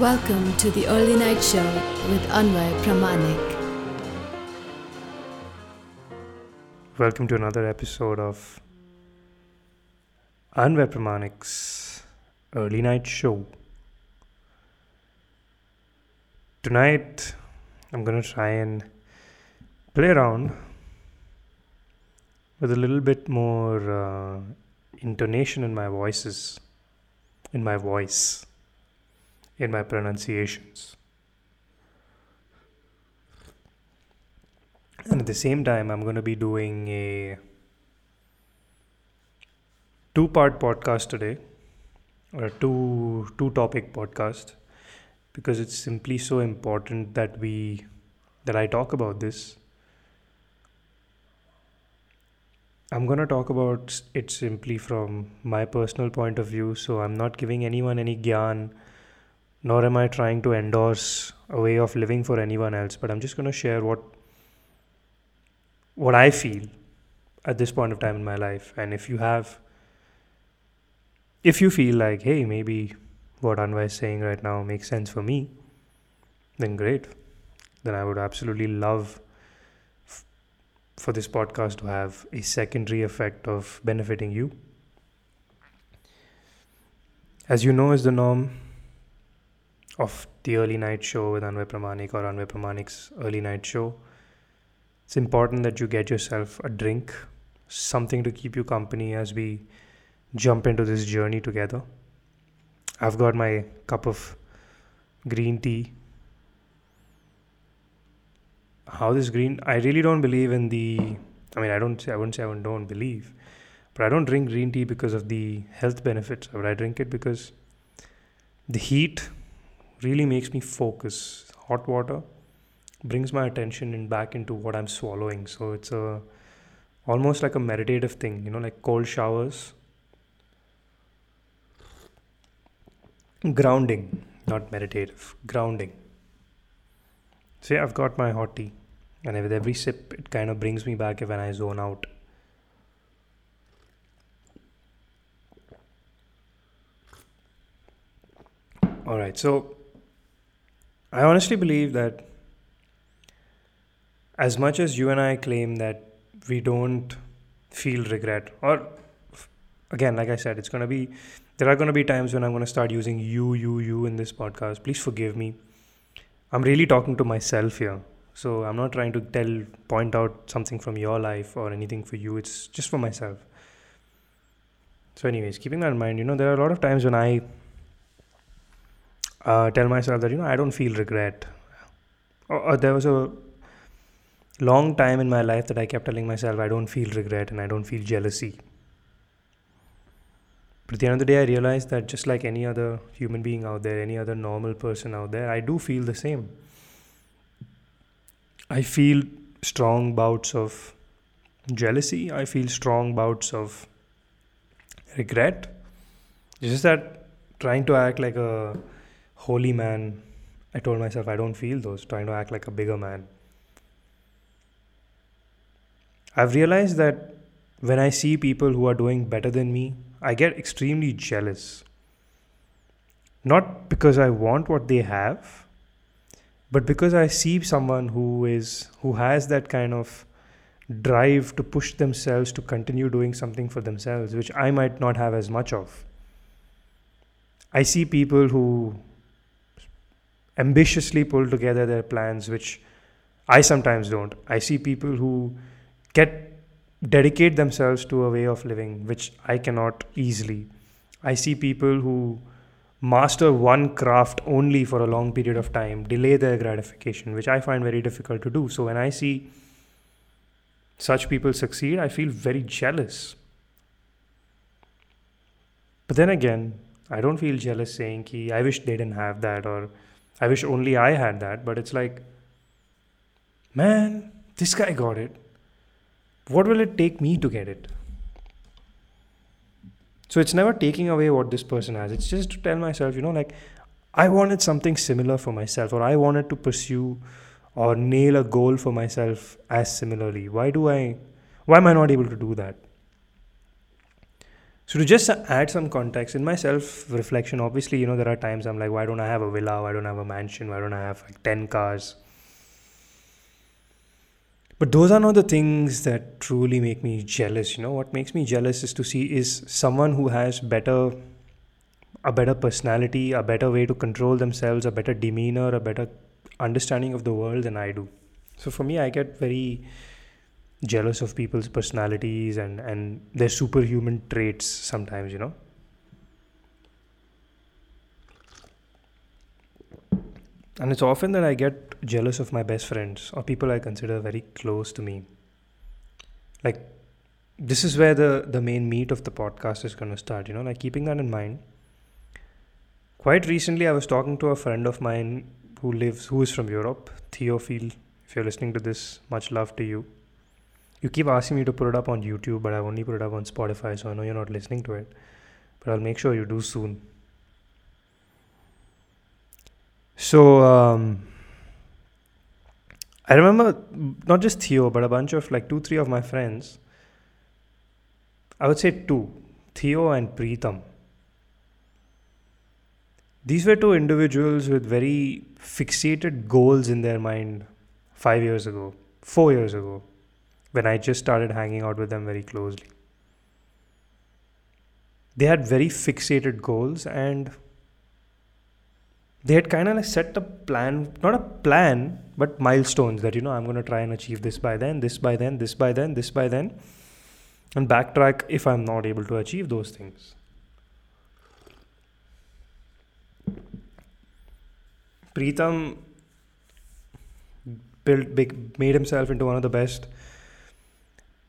Welcome to the Early Night Show with Anvay Pramanik. Welcome to another episode of Anvay Pramanik's Early Night Show. Tonight, I'm gonna try and play around with a little bit more uh, intonation in my voices, in my voice, in my pronunciations. And at the same time, I'm going to be doing a two part podcast today, or a two, two topic podcast, because it's simply so important that we that I talk about this. I'm going to talk about it simply from my personal point of view, so I'm not giving anyone any gyan, nor am I trying to endorse a way of living for anyone else, but I'm just going to share what what I feel at this point of time in my life. And if you have, if you feel like, hey, maybe what Anvay is saying right now makes sense for me, then great. Then I would absolutely love f- for this podcast to have a secondary effect of benefiting you. As you know, is the norm of the early night show with Anvay Pramanik or Anvay Pramanik's early night show it's important that you get yourself a drink, something to keep you company as we jump into this journey together. I've got my cup of green tea. How this green? I really don't believe in the. I mean, I don't. I wouldn't say I don't believe, but I don't drink green tea because of the health benefits. But I drink it because the heat really makes me focus. Hot water brings my attention in back into what I'm swallowing. So it's a almost like a meditative thing, you know, like cold showers. Grounding, not meditative, grounding. See, I've got my hot tea, and with every sip, it kind of brings me back when I zone out. All right, so I honestly believe that as much as you and I claim that we don't feel regret, or again, like I said, it's going to be, there are going to be times when I'm going to start using you, you, you in this podcast. Please forgive me. I'm really talking to myself here. So I'm not trying to tell, point out something from your life or anything for you. It's just for myself. So, anyways, keeping that in mind, you know, there are a lot of times when I uh, tell myself that, you know, I don't feel regret. There was a long time in my life that I kept telling myself I don't feel regret and I don't feel jealousy. But at the end of the day, I realized that just like any other human being out there, any other normal person out there, I do feel the same. I feel strong bouts of jealousy. I feel strong bouts of regret. It's just that trying to act like a holy man, I told myself I don't feel those, trying to act like a bigger man. I've realized that when I see people who are doing better than me, I get extremely jealous. Not because I want what they have, but because I see someone who is who has that kind of drive to push themselves to continue doing something for themselves, which I might not have as much of. I see people who ambitiously pull together their plans, which I sometimes don't. I see people who get dedicate themselves to a way of living which I cannot easily. I see people who master one craft only for a long period of time, delay their gratification, which I find very difficult to do. So when I see such people succeed, I feel very jealous. But then again, I don't feel jealous saying ki I wish they didn't have that or I wish only I had that, but it's like man, this guy got it what will it take me to get it? So it's never taking away what this person has. It's just to tell myself, you know, like I wanted something similar for myself, or I wanted to pursue or nail a goal for myself as similarly. Why do I, why am I not able to do that? So to just add some context in my self reflection, obviously, you know, there are times I'm like, why don't I have a villa? Why don't I have a mansion? Why don't I have like 10 cars? But those are not the things that truly make me jealous. You know, what makes me jealous is to see is someone who has better a better personality, a better way to control themselves, a better demeanor, a better understanding of the world than I do. So for me, I get very jealous of people's personalities and and their superhuman traits sometimes you know? And it's often that i get jealous of my best friends or people i consider very close to me. Like this is where the the main meat of the podcast is going to start you know like keeping that in mind. Quite recently i was talking to a friend of mine who lives who is from europe. Theophile if you're listening to this much love to you you keep asking me to put it up on YouTube, but I've only put it up on Spotify, so I know you're not listening to it. But I'll make sure you do soon. So, um, I remember not just Theo, but a bunch of like two, three of my friends. I would say two Theo and Preetham. These were two individuals with very fixated goals in their mind five years ago, four years ago when I just started hanging out with them very closely. They had very fixated goals and they had kind of like set a plan, not a plan, but milestones that, you know, I'm going to try and achieve this by then, this by then, this by then, this by then, and backtrack if I'm not able to achieve those things. Preetham built big, made himself into one of the best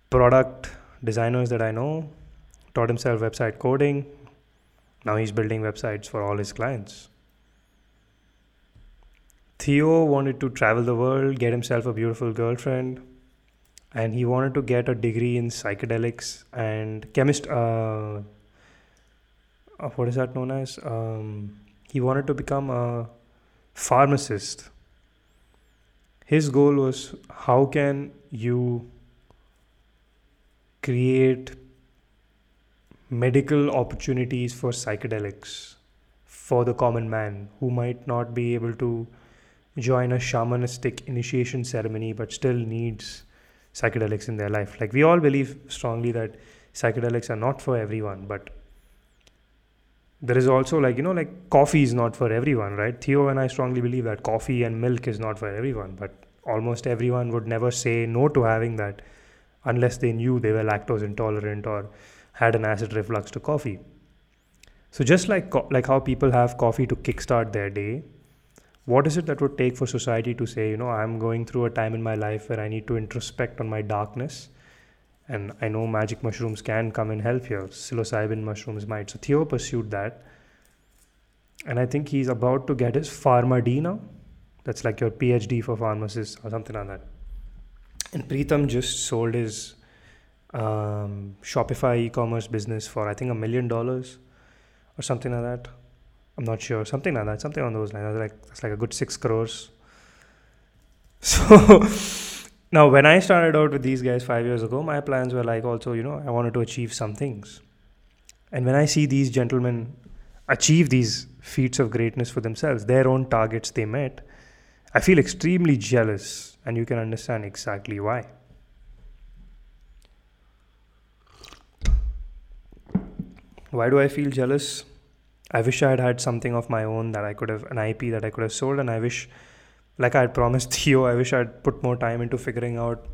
product designers that I know, taught himself website coding. Now he's building websites for all his clients. Theo wanted to travel the world, get himself a beautiful girlfriend, and he wanted to get a degree in psychedelics and chemist. Uh, uh, what is that known as? Um, he wanted to become a pharmacist. His goal was how can you create medical opportunities for psychedelics for the common man who might not be able to join a shamanistic initiation ceremony but still needs psychedelics in their life. Like we all believe strongly that psychedelics are not for everyone, but there is also like you know like coffee is not for everyone, right? Theo and I strongly believe that coffee and milk is not for everyone, but almost everyone would never say no to having that unless they knew they were lactose intolerant or had an acid reflux to coffee. So just like co- like how people have coffee to kickstart their day, what is it that would take for society to say, you know, I'm going through a time in my life where I need to introspect on my darkness, and I know magic mushrooms can come and help here. Psilocybin mushrooms might. So Theo pursued that, and I think he's about to get his PharmD now. That's like your PhD for pharmacists or something like that. And Preetham just sold his um, Shopify e-commerce business for I think a million dollars or something like that. I'm not sure, something like that, something on those lines. Like that's like a good six crores. So now, when I started out with these guys five years ago, my plans were like also, you know, I wanted to achieve some things. And when I see these gentlemen achieve these feats of greatness for themselves, their own targets they met, I feel extremely jealous and you can understand exactly why. Why do I feel jealous? I wish I had had something of my own that I could have, an IP that I could have sold, and I wish, like I had promised Theo, I wish I'd put more time into figuring out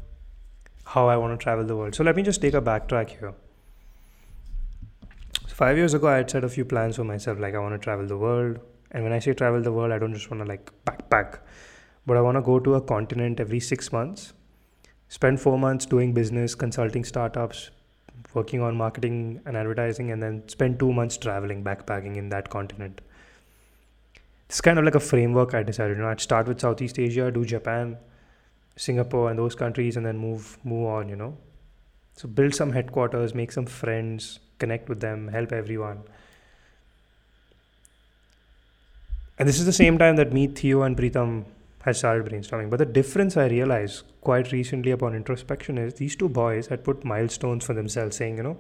how I want to travel the world. So let me just take a backtrack here. Five years ago, I had set a few plans for myself, like I want to travel the world. And when I say travel the world, I don't just want to like backpack but I want to go to a continent every six months, spend four months doing business, consulting startups, working on marketing and advertising, and then spend two months traveling, backpacking in that continent. It's kind of like a framework I decided. You know, I'd start with Southeast Asia, do Japan, Singapore, and those countries, and then move move on. You know, so build some headquarters, make some friends, connect with them, help everyone. And this is the same time that me, Theo, and Preetham had started brainstorming. But the difference I realized quite recently upon introspection is these two boys had put milestones for themselves, saying, you know,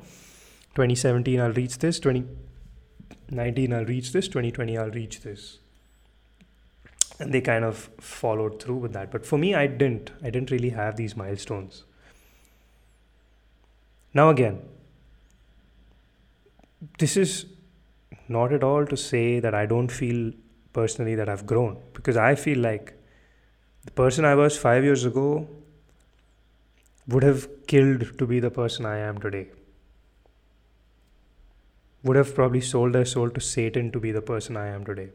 2017 I'll reach this, 2019 I'll reach this, 2020 I'll reach this. And they kind of followed through with that. But for me, I didn't. I didn't really have these milestones. Now, again, this is not at all to say that I don't feel personally that I've grown because I feel like the person I was five years ago would have killed to be the person I am today. Would have probably sold their soul to Satan to be the person I am today.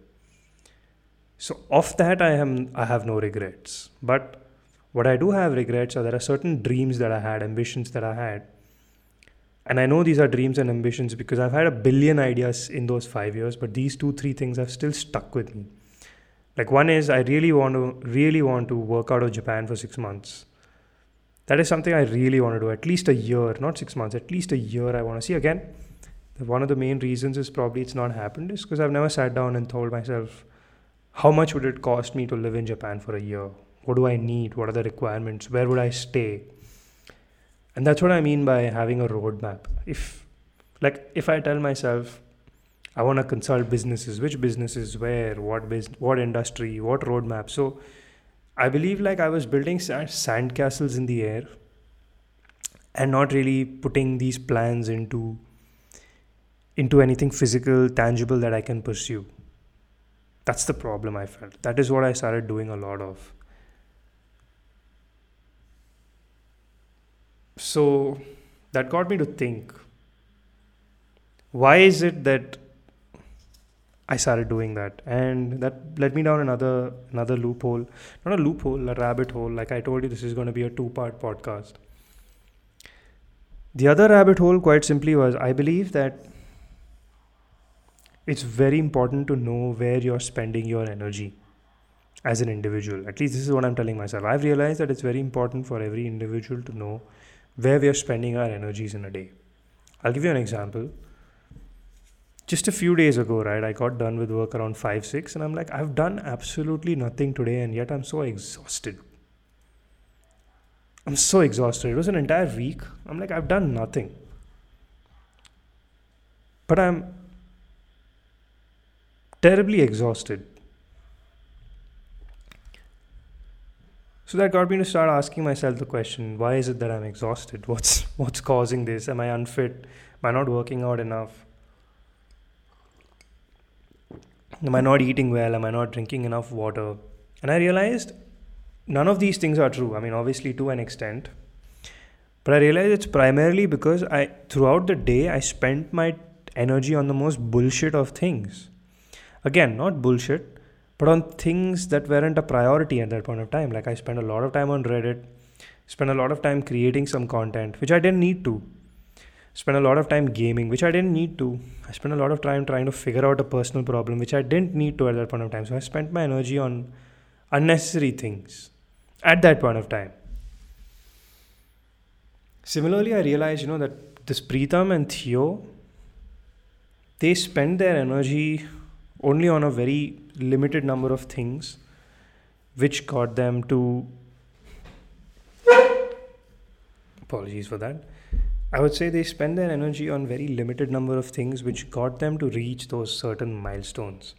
So of that I am I have no regrets. But what I do have regrets are there are certain dreams that I had, ambitions that I had. And I know these are dreams and ambitions because I've had a billion ideas in those five years, but these two, three things have still stuck with me. Like one is I really want to really want to work out of Japan for six months that is something I really want to do. At least a year, not six months, at least a year I want to see. Again, one of the main reasons is probably it's not happened is because I've never sat down and told myself, how much would it cost me to live in Japan for a year? What do I need? What are the requirements? Where would I stay? And that's what I mean by having a roadmap. If, like, if I tell myself, I want to consult businesses, which businesses, where, what business, what industry, what roadmap. So I believe like I was building sand castles in the air and not really putting these plans into into anything physical, tangible that I can pursue. That's the problem I felt. That is what I started doing a lot of. So that got me to think why is it that I started doing that, and that led me down another another loophole. Not a loophole, a rabbit hole. Like I told you, this is going to be a two-part podcast. The other rabbit hole, quite simply, was I believe that it's very important to know where you're spending your energy as an individual. At least this is what I'm telling myself. I've realized that it's very important for every individual to know where we are spending our energies in a day. I'll give you an example just a few days ago, right, I got done with work around 5 6, and I'm like, I've done absolutely nothing today, and yet I'm so exhausted. I'm so exhausted. It was an entire week. I'm like, I've done nothing. But I'm terribly exhausted. So that got me to start asking myself the question why is it that I'm exhausted? What's, what's causing this? Am I unfit? Am I not working out enough? Am I not eating well? Am I not drinking enough water? And I realized none of these things are true. I mean, obviously, to an extent. But I realized it's primarily because I, throughout the day, I spent my energy on the most bullshit of things. Again, not bullshit, but on things that weren't a priority at that point of time. Like I spent a lot of time on Reddit, spent a lot of time creating some content, which I didn't need to spent a lot of time gaming, which I didn't need to. I spent a lot of time trying to figure out a personal problem, which I didn't need to at that point of time. So I spent my energy on unnecessary things at that point of time. Similarly, I realized, you know, that this Preetham and Theo, they spend their energy only on a very limited number of things, which got them to. Apologies for that I would say they spend their energy on very limited number of things which got them to reach those certain milestones.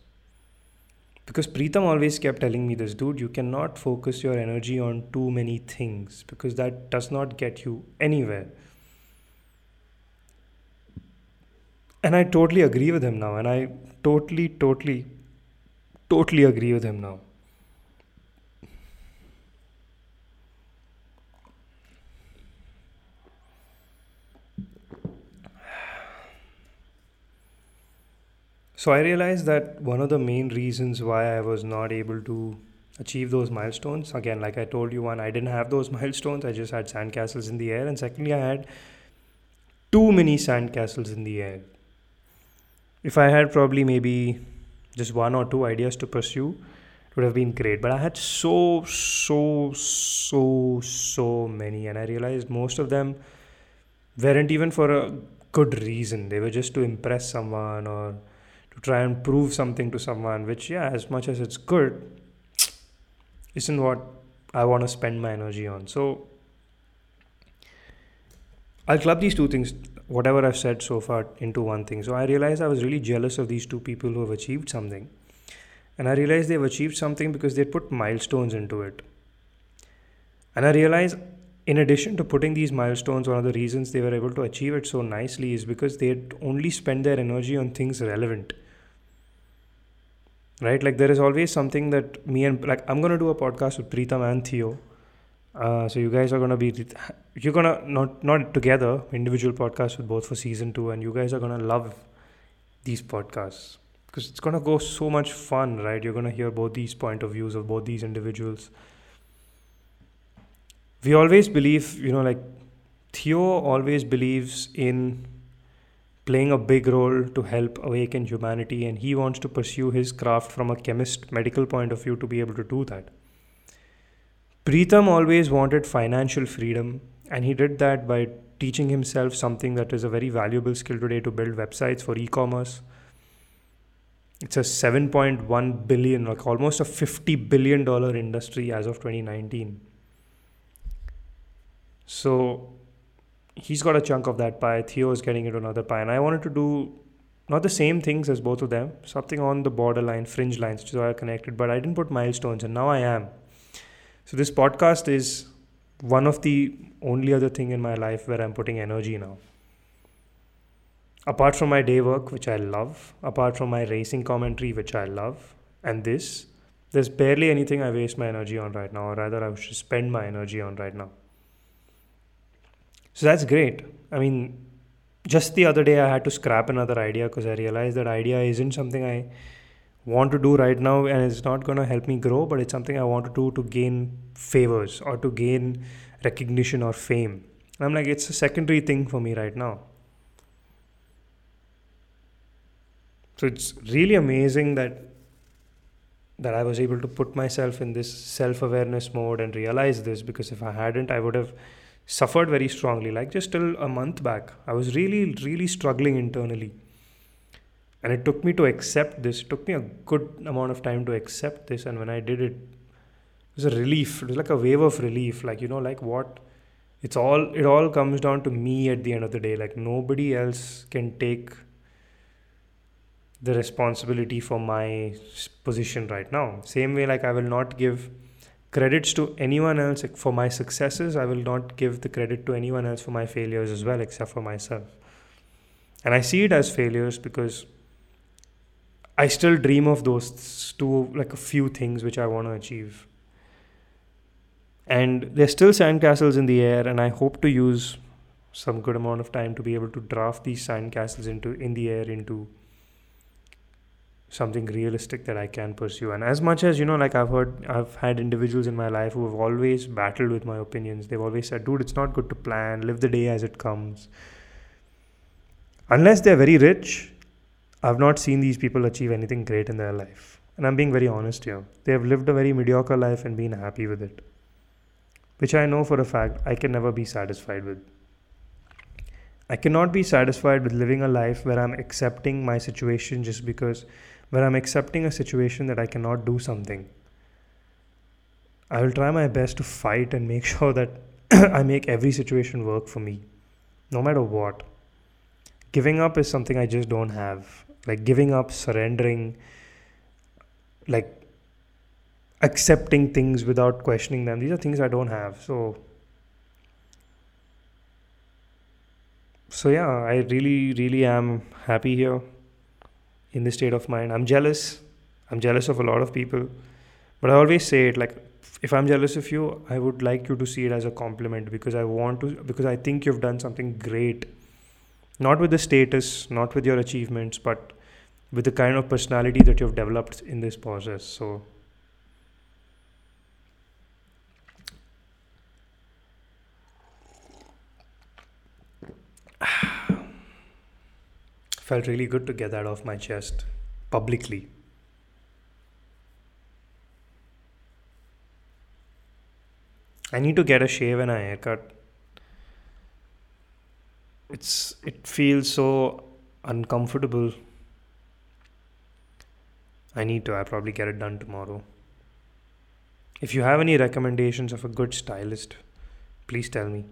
Because Preetham always kept telling me this, dude, you cannot focus your energy on too many things because that does not get you anywhere. And I totally agree with him now, and I totally, totally, totally agree with him now. So I realized that one of the main reasons why I was not able to achieve those milestones, again, like I told you, one, I didn't have those milestones. I just had sandcastles in the air. And secondly, I had too many sandcastles in the air. If I had probably maybe just one or two ideas to pursue, it would have been great. But I had so, so, so, so many. And I realized most of them weren't even for a good reason. They were just to impress someone or try and prove something to someone, which, yeah, as much as it's good, isn't what I want to spend my energy on. So I'll club these two things whatever I've said so far into one thing. So I realized I was really jealous of these two people who have achieved something. And I realized they've achieved something because they put milestones into it. And I realized, in addition to putting these milestones, one of the reasons they were able to achieve it so nicely is because they had only spent their energy on things relevant. Right? Like, there is always something that me and, like, I'm going to do a podcast with Preetham and Theo. Uh, so you guys are gonna be you're gonna not not together individual podcasts with both for season two and you guys are gonna love these podcasts because it's gonna go so much fun right you're gonna hear both these point of views of both these individuals we always believe you know like theo always believes in playing a big role to help awaken humanity and he wants to pursue his craft from a chemist medical point of view to be able to do that Preetham always wanted financial freedom, and he did that by teaching himself something that is a very valuable skill today to build websites for e commerce. It's a 7.1 billion, like almost a 50 billion dollar industry as of 2019. So he's got a chunk of that pie. Theo is getting into another pie, and I wanted to do not the same things as both of them, something on the borderline, fringe lines, which is why I connected. But I didn't put milestones, and now I am. So this podcast is one of the only other thing in my life where I'm putting energy now. Apart from my day work, which I love, apart from my racing commentary, which I love, and this, there's barely anything I waste my energy on right now, or rather, I should spend my energy on right now. So that's great. I mean, just the other day, I had to scrap another idea because I realized that idea isn't something I want to do right now and it's not going to help me grow but it's something i want to do to gain favors or to gain recognition or fame and i'm like it's a secondary thing for me right now so it's really amazing that that i was able to put myself in this self-awareness mode and realize this because if i hadn't i would have suffered very strongly. Like just till a month back i was really really struggling internally. And it took me to accept this. It took me a good amount of time to accept this. And when i did it it was a relief. It was like a wave of relief. Like you know like what? It's all it all comes down to me at the end of the day. Like nobody else can take the responsibility for my position right now. Same way like i will not give credits to anyone else for my successes i will not give the credit to anyone else for my failures as well except for myself and i see it as failures because I still dream of those two, like a few things which I want to achieve. And there's still sandcastles in the air, and I hope to use some good amount of time to be able to draft these sandcastles into in the air into something realistic that I can pursue. And as much as you know, like I've heard, I've had individuals in my life who have always battled with my opinions. They've always said, "Dude, it's not good to plan. Live the day as it comes." Unless they're very rich, I've not seen these people achieve anything great in their life. And I'm being very honest here. They have lived a very mediocre life and been happy with it. Which I know for a fact I can never be satisfied with. I cannot be satisfied with living a life where I'm accepting my situation just because, where I'm accepting a situation that I cannot do something. I will try my best to fight and make sure that I make every situation work for me, no matter what. Giving up is something I just don't have like giving up surrendering like accepting things without questioning them these are things i don't have so so yeah i really really am happy here in this state of mind. I'm jealous. I'm jealous of a lot of people. But i always say it like if i'm jealous of you i would like you to see it as a compliment because i want to because i think you've done something great. Not with the status, not with your achievements, but with the kind of personality that you've developed in this process. So, felt really good to get that off my chest publicly. I need to get a shave and a haircut. It's it feels so uncomfortable. I need to i probably get it done tomorrow. If you have any recommendations of a good stylist please tell me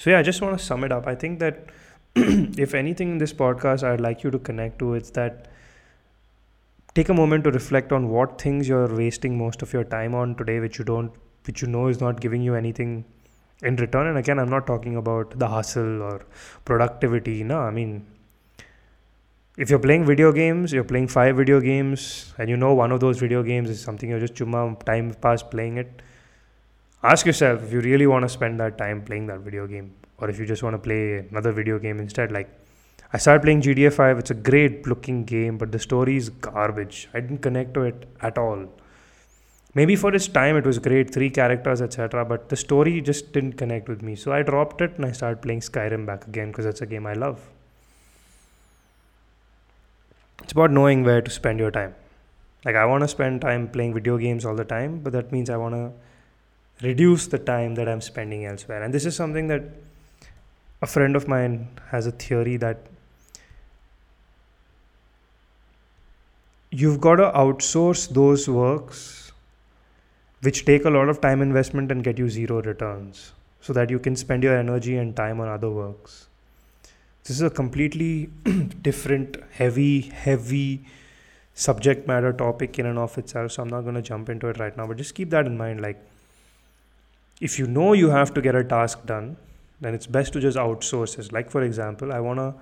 So, yeah, I just want to sum it up. I think that if anything in this podcast I'd like you to connect to, it's that take a moment to reflect on what things you're wasting most of your time on today, which you don't, which you know is not giving you anything in return. And again, I'm not talking about the hustle or productivity. No, I mean, if you're playing video games, you're playing five video games, and you know one of those video games is something you're just chumma time pass playing it. Ask yourself if you really want to spend that time playing that video game, or if you just want to play another video game instead. Like, I started playing GTA 5. It's a great looking game, but the story is garbage. I didn't connect to it at all. Maybe for its time it was great, three characters, etc. But the story just didn't connect with me. So I dropped it and I started playing Skyrim back again because that's a game I love. It's about knowing where to spend your time. Like, I want to spend time playing video games all the time, but that means I want to reduce the time that I'm spending elsewhere. And this is something that a friend of mine has a theory that you've got to outsource those works which take a lot of time investment and get you zero returns so that you can spend your energy and time on other works this is a completely different heavy heavy subject matter topic in and of itself so i'm not going to jump into it right now but just keep that in mind like if you know you have to get a task done then it's best to just outsource it. Like for example i want to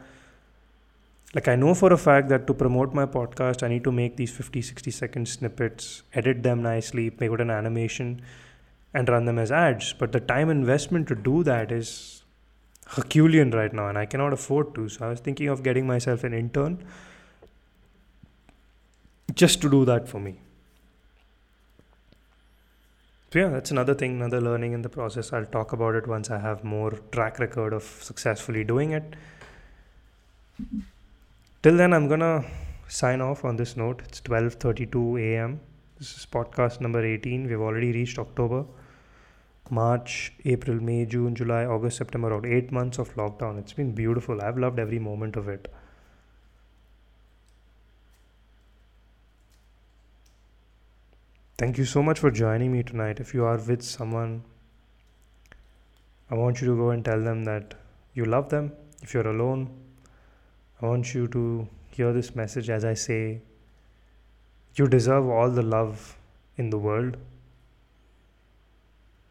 like i know for a fact that to promote my podcast i need to make these 50 60 second snippets edit them nicely make it an animation and run them as ads. But the time investment to do that is herculean right now and i cannot afford to. So i was thinking of getting myself an intern just to do that for me so yeah that's another thing another learning in the process. I'll talk about it once i have more track record of successfully doing it. Till then i'm gonna sign off on this note. It's 12.32 a.m this is podcast number 18 we've already reached october march april may june july august september about eight months of lockdown. It's been beautiful. I've loved every moment of it thank you so much for joining me tonight if you are with someone i want you to go and tell them that you love them if you're alone I want you to hear this message as I say, you deserve all the love in the world.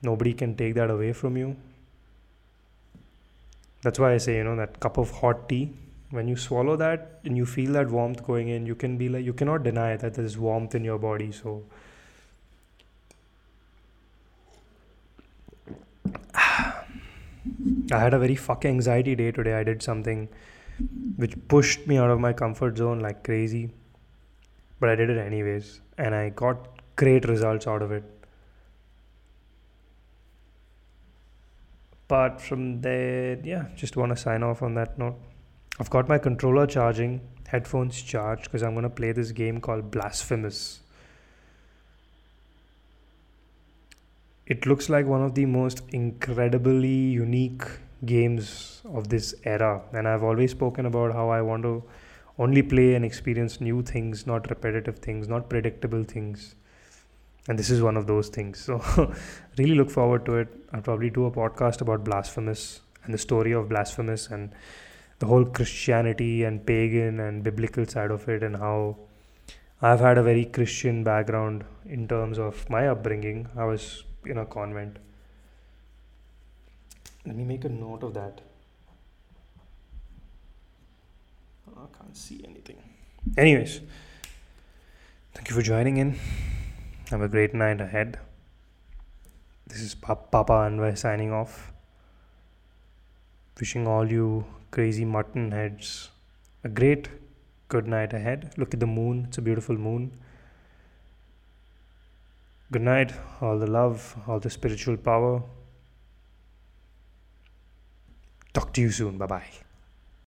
Nobody can take that away from you. That's why I say, you know, that cup of hot tea, when you swallow that and you feel that warmth going in, you can be like, you cannot deny that there's warmth in your body. So, I had a very fuck anxiety day today. I did something which pushed me out of my comfort zone like crazy. But I did it anyways, and I got great results out of it. Apart from there, yeah, just want to sign off on that note. I've got my controller charging, headphones charged because I'm going to play this game called Blasphemous. It looks like one of the most incredibly unique games of this era. And i've always spoken about how i want to only play and experience new things not repetitive things not predictable things. And this is one of those things. So really look forward to it. I'll probably do a podcast about blasphemous and the story of blasphemous and the whole christianity and pagan and biblical side of it and how i've had a very christian background in terms of my upbringing. I was in a convent let me make a note of that. Oh, I can't see anything. Anyways, thank you for joining in. Have a great night ahead. This is Papa Anvay signing off. Wishing all you crazy mutton heads a great good night ahead. Look at the moon, it's a beautiful moon. Good night, all the love, all the spiritual power. Talk to you soon. Bye bye.